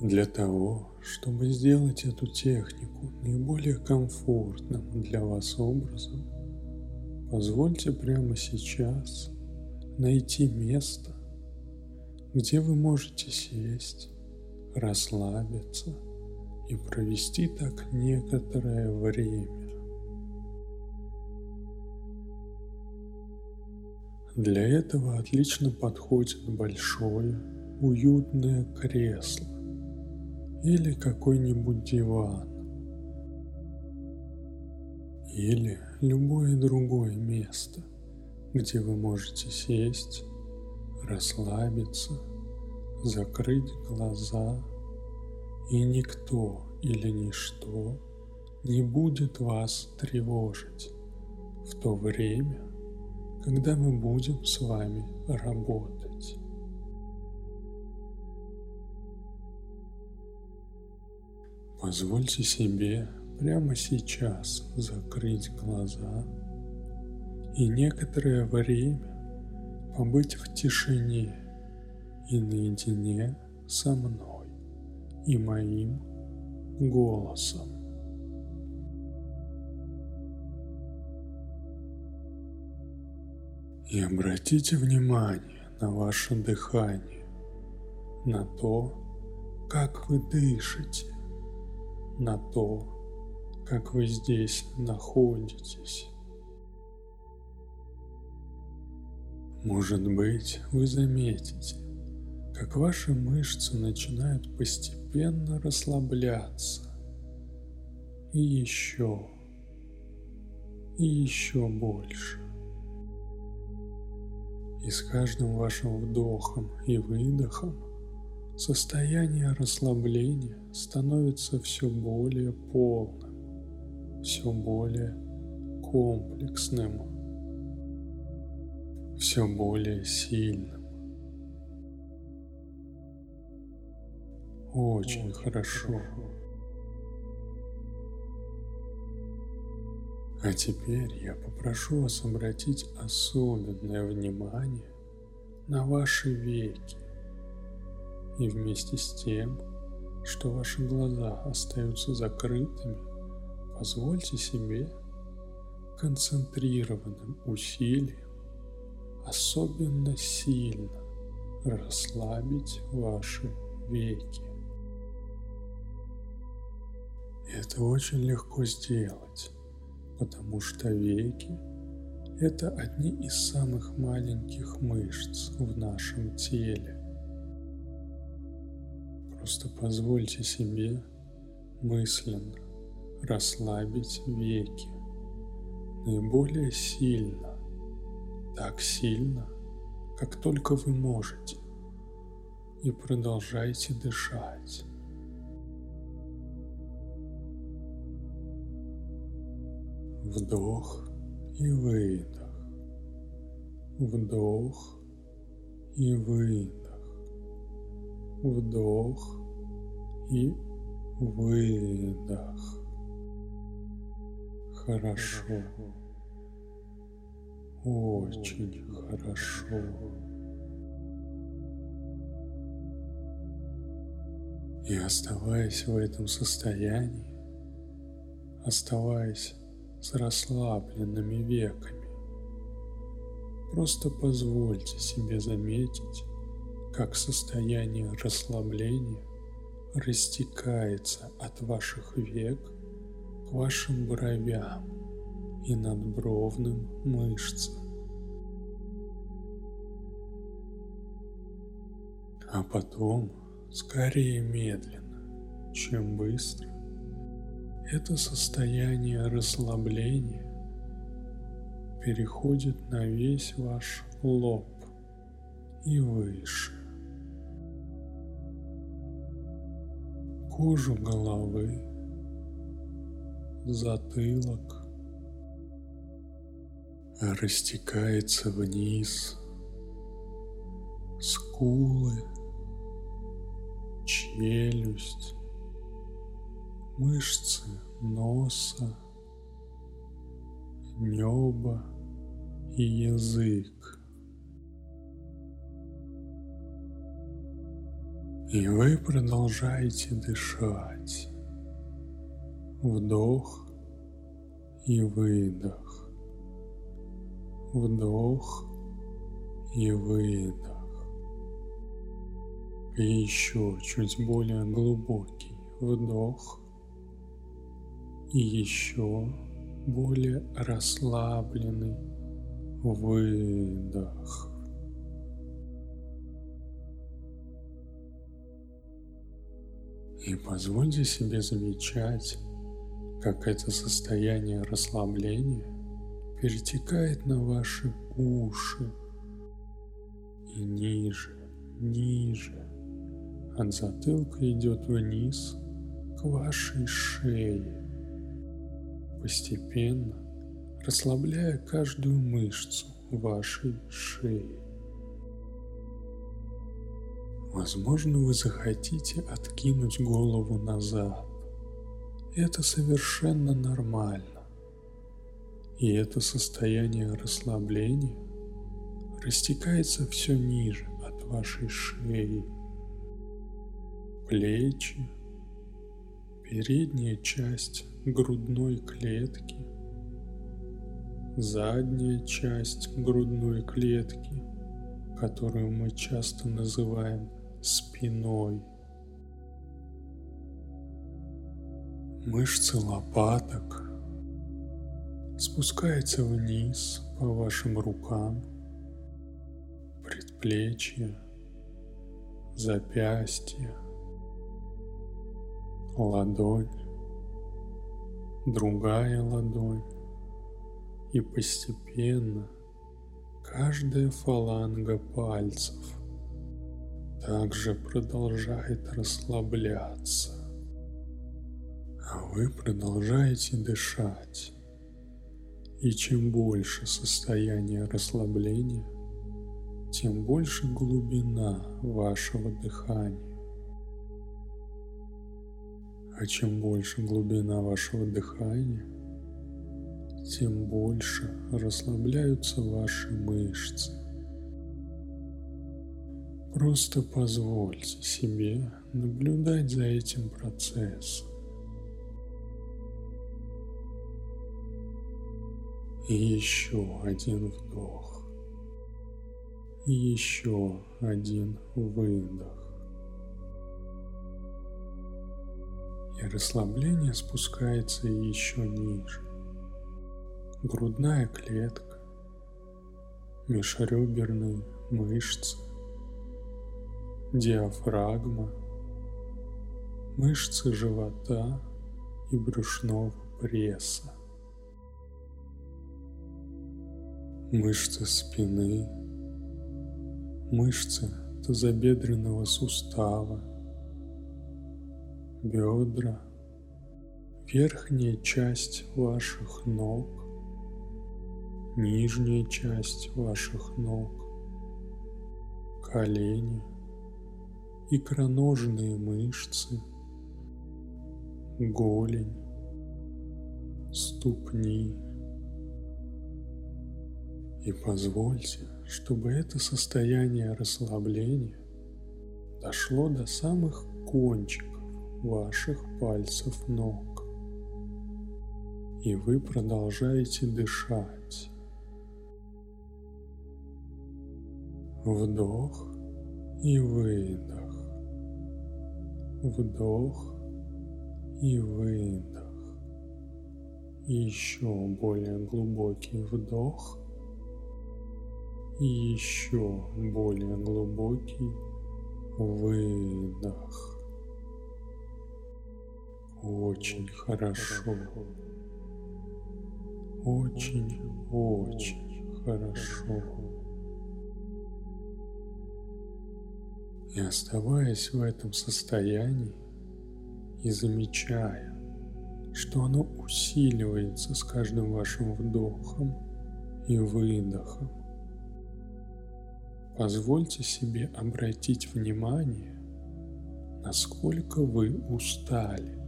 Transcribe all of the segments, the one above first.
Для того, чтобы сделать эту технику наиболее комфортным для вас образом, позвольте прямо сейчас найти место, где вы можете сесть, расслабиться и провести так некоторое время. Для этого отлично подходит большое, уютное кресло или какой-нибудь диван, или любое другое место, где вы можете сесть, расслабиться, закрыть глаза, и никто или ничто не будет вас тревожить в то время, когда мы будем с вами работать. Позвольте себе прямо сейчас закрыть глаза и некоторое время побыть в тишине и наедине со мной и моим голосом. И обратите внимание на ваше дыхание, на то, как вы дышите, на то, как вы здесь находитесь. Может быть, вы заметите, как ваши мышцы начинают постепенно расслабляться. И еще, и еще больше. И с каждым вашим вдохом и выдохом состояние расслабления становится все более полным, все более комплексным, все более сильным. Очень хорошо. А теперь я попрошу вас обратить особенное внимание на ваши веки. И вместе с тем, что ваши глаза остаются закрытыми, позвольте себе концентрированным усилием особенно сильно расслабить ваши веки. Это очень легко сделать потому что веки – это одни из самых маленьких мышц в нашем теле. Просто позвольте себе мысленно расслабить веки наиболее сильно, так сильно, как только вы можете, и продолжайте дышать. Вдох и выдох. Вдох и выдох. Вдох и выдох. Хорошо. Очень хорошо. И оставаясь в этом состоянии, оставаясь с расслабленными веками. Просто позвольте себе заметить, как состояние расслабления растекается от ваших век к вашим бровям и надбровным мышцам. А потом, скорее медленно, чем быстро, это состояние расслабления переходит на весь ваш лоб и выше. Кожу головы, затылок растекается вниз, скулы, челюсть, мышцы носа, небо и язык. И вы продолжаете дышать. Вдох и выдох. Вдох и выдох. И еще чуть более глубокий вдох. И еще более расслабленный выдох. И позвольте себе замечать, как это состояние расслабления перетекает на ваши уши и ниже, ниже. От затылка идет вниз к вашей шее, постепенно расслабляя каждую мышцу вашей шеи. Возможно, вы захотите откинуть голову назад. Это совершенно нормально. И это состояние расслабления растекается все ниже от вашей шеи, плечи, передняя часть грудной клетки, задняя часть грудной клетки, которую мы часто называем спиной. Мышцы лопаток спускаются вниз по вашим рукам, предплечья, запястья, ладонь, другая ладонь, и постепенно каждая фаланга пальцев также продолжает расслабляться, а вы продолжаете дышать. И чем больше состояние расслабления, тем больше глубина вашего дыхания. А чем больше глубина вашего дыхания, тем больше расслабляются ваши мышцы. Просто позвольте себе наблюдать за этим процессом. И еще один вдох. И еще один выдох. И расслабление спускается еще ниже грудная клетка, межреберные мышцы, диафрагма, мышцы живота и брюшного пресса, мышцы спины, мышцы тазобедренного сустава, бедра, верхняя часть ваших ног, нижняя часть ваших ног, колени, икроножные мышцы, голень, ступни. И позвольте, чтобы это состояние расслабления дошло до самых кончиков ваших пальцев ног. И вы продолжаете дышать. Вдох и выдох. Вдох и выдох. Еще более глубокий вдох. Еще более глубокий выдох. Очень хорошо. Очень-очень хорошо. И оставаясь в этом состоянии и замечая, что оно усиливается с каждым вашим вдохом и выдохом, позвольте себе обратить внимание, насколько вы устали,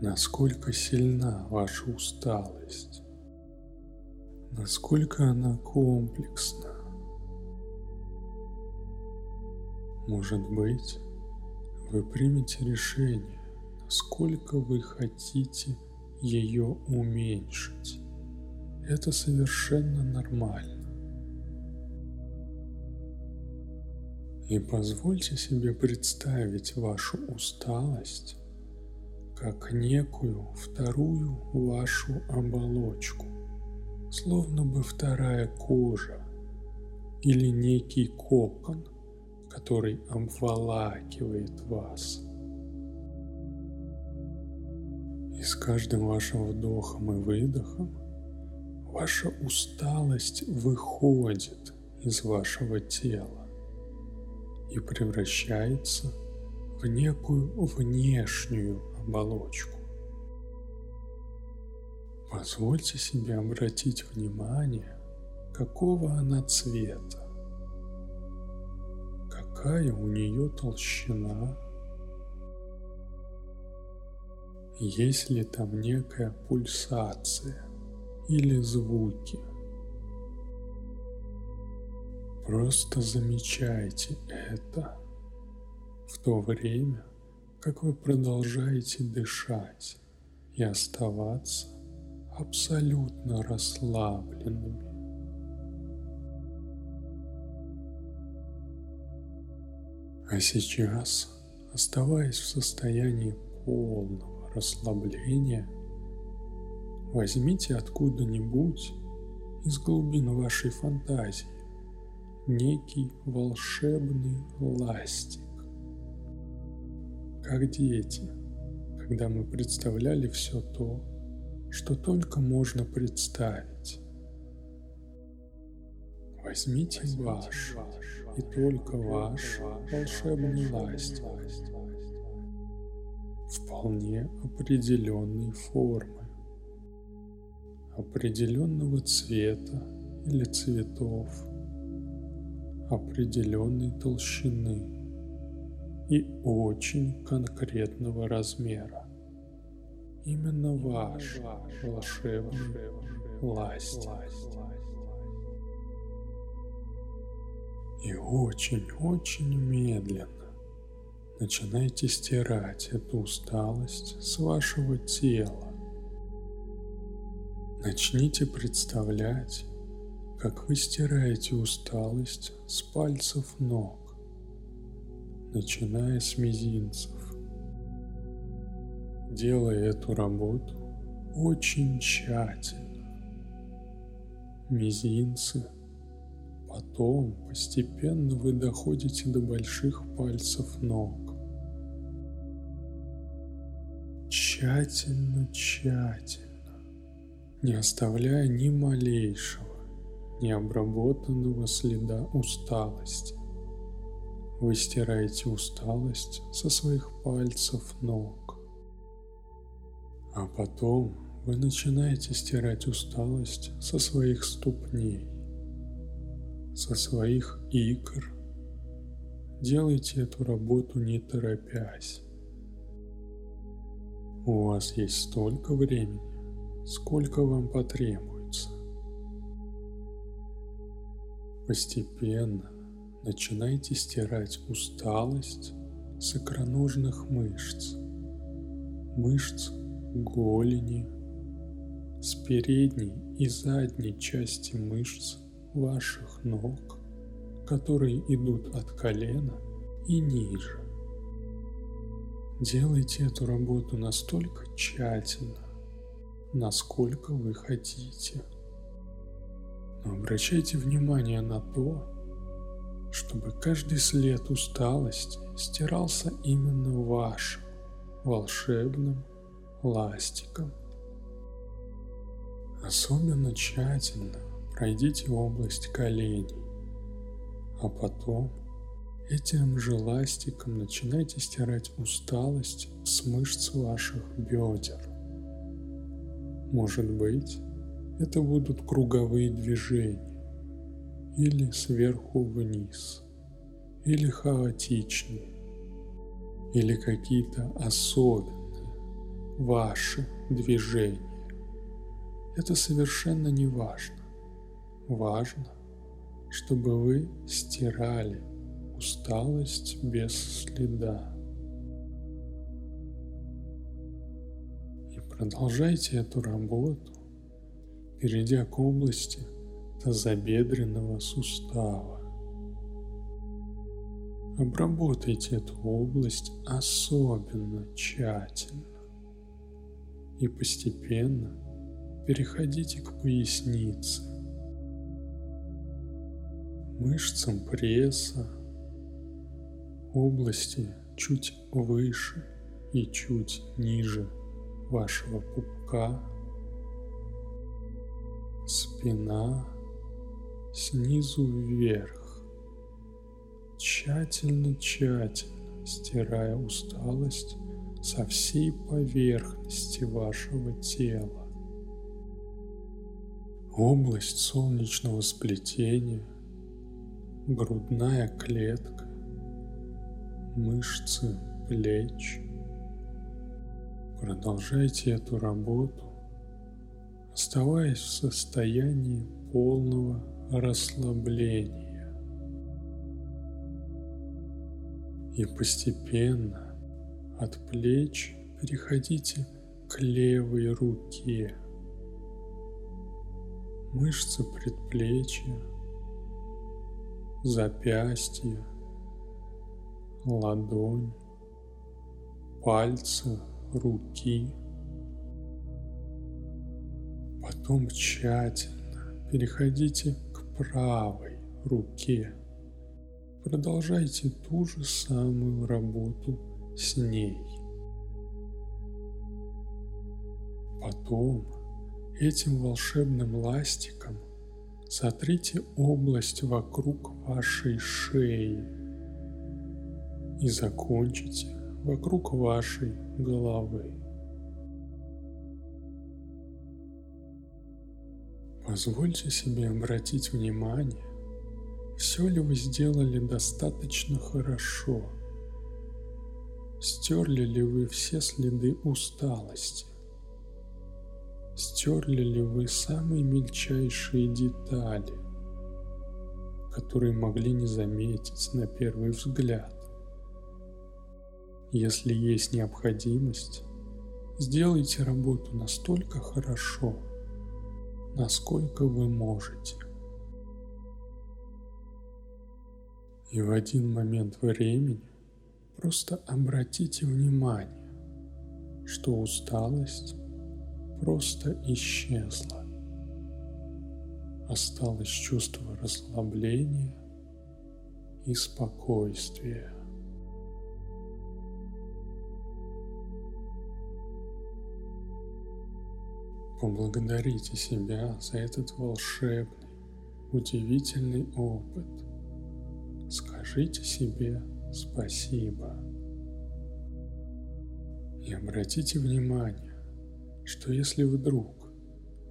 насколько сильна ваша усталость, насколько она комплексна Может быть, вы примете решение, насколько вы хотите ее уменьшить. Это совершенно нормально. И позвольте себе представить вашу усталость как некую вторую вашу оболочку, словно бы вторая кожа или некий кокон, который обволакивает вас. И с каждым вашим вдохом и выдохом ваша усталость выходит из вашего тела и превращается в некую внешнюю оболочку. Позвольте себе обратить внимание, какого она цвета, какая у нее толщина, есть ли там некая пульсация или звуки. Просто замечайте это в то время, как вы продолжаете дышать и оставаться абсолютно расслабленными. А сейчас, оставаясь в состоянии полного расслабления, возьмите откуда-нибудь из глубин вашей фантазии некий волшебный ластик. Как дети, когда мы представляли все то, что только можно представить. Возьмите ваш и только ваш волшебный ластик вполне определенной формы, определенного цвета или цветов, определенной толщины – и очень конкретного размера. Именно ваш волшебный ластик. И очень-очень медленно начинайте стирать эту усталость с вашего тела. Начните представлять, как вы стираете усталость с пальцев ног начиная с мизинцев. Делая эту работу очень тщательно. Мизинцы. Потом постепенно вы доходите до больших пальцев ног. Тщательно, тщательно, не оставляя ни малейшего, необработанного следа усталости. Вы стираете усталость со своих пальцев ног. А потом вы начинаете стирать усталость со своих ступней, со своих икр. Делайте эту работу не торопясь. У вас есть столько времени, сколько вам потребуется. Постепенно начинайте стирать усталость с икроножных мышц, мышц голени, с передней и задней части мышц ваших ног, которые идут от колена и ниже. Делайте эту работу настолько тщательно, насколько вы хотите. Но обращайте внимание на то, чтобы каждый след усталости стирался именно вашим волшебным ластиком. Особенно тщательно пройдите область коленей, а потом этим же ластиком начинайте стирать усталость с мышц ваших бедер. Может быть, это будут круговые движения, или сверху вниз, или хаотичные, или какие-то особенные ваши движения. Это совершенно не важно. Важно, чтобы вы стирали усталость без следа. И продолжайте эту работу, перейдя к области тазобедренного сустава. Обработайте эту область особенно тщательно и постепенно переходите к пояснице, мышцам пресса, области чуть выше и чуть ниже вашего пупка, спина снизу вверх тщательно-тщательно стирая усталость со всей поверхности вашего тела. Область солнечного сплетения, грудная клетка, мышцы плеч. Продолжайте эту работу, оставаясь в состоянии полного расслабления. И постепенно от плеч переходите к левой руке. Мышцы предплечья, запястья, ладонь, пальцы руки. Потом тщательно переходите к правой руке. Продолжайте ту же самую работу с ней. Потом этим волшебным ластиком сотрите область вокруг вашей шеи и закончите вокруг вашей головы. Позвольте себе обратить внимание все ли вы сделали достаточно хорошо? Стерли ли вы все следы усталости? Стерли ли вы самые мельчайшие детали, которые могли не заметить на первый взгляд? Если есть необходимость, сделайте работу настолько хорошо, насколько вы можете. И в один момент времени просто обратите внимание, что усталость просто исчезла. Осталось чувство расслабления и спокойствия. Поблагодарите себя за этот волшебный, удивительный опыт – Скажите себе спасибо. И обратите внимание, что если вдруг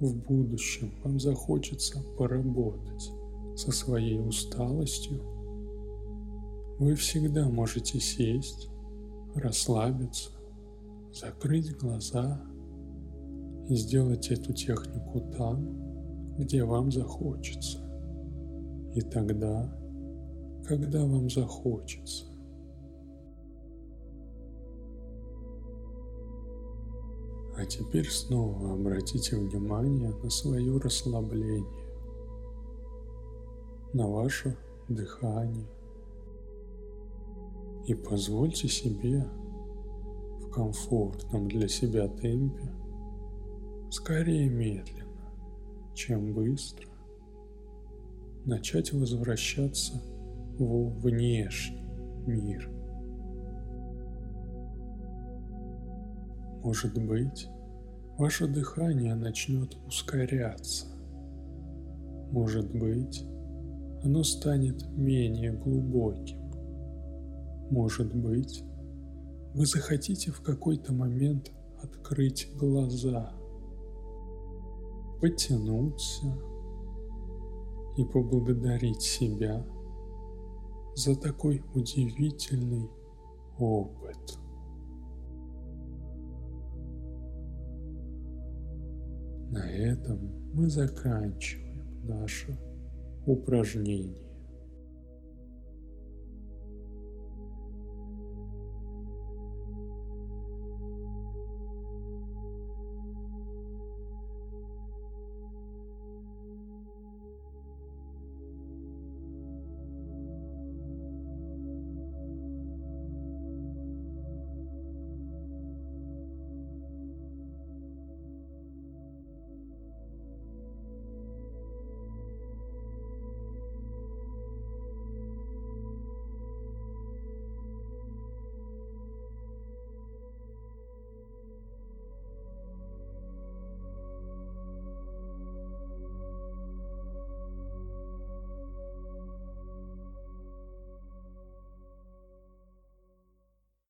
в будущем вам захочется поработать со своей усталостью, вы всегда можете сесть, расслабиться, закрыть глаза и сделать эту технику там, где вам захочется. И тогда когда вам захочется. А теперь снова обратите внимание на свое расслабление, на ваше дыхание. И позвольте себе в комфортном для себя темпе, скорее медленно, чем быстро, начать возвращаться во внешний мир. Может быть, ваше дыхание начнет ускоряться. Может быть, оно станет менее глубоким. Может быть, вы захотите в какой-то момент открыть глаза, потянуться и поблагодарить себя – за такой удивительный опыт. На этом мы заканчиваем наше упражнение.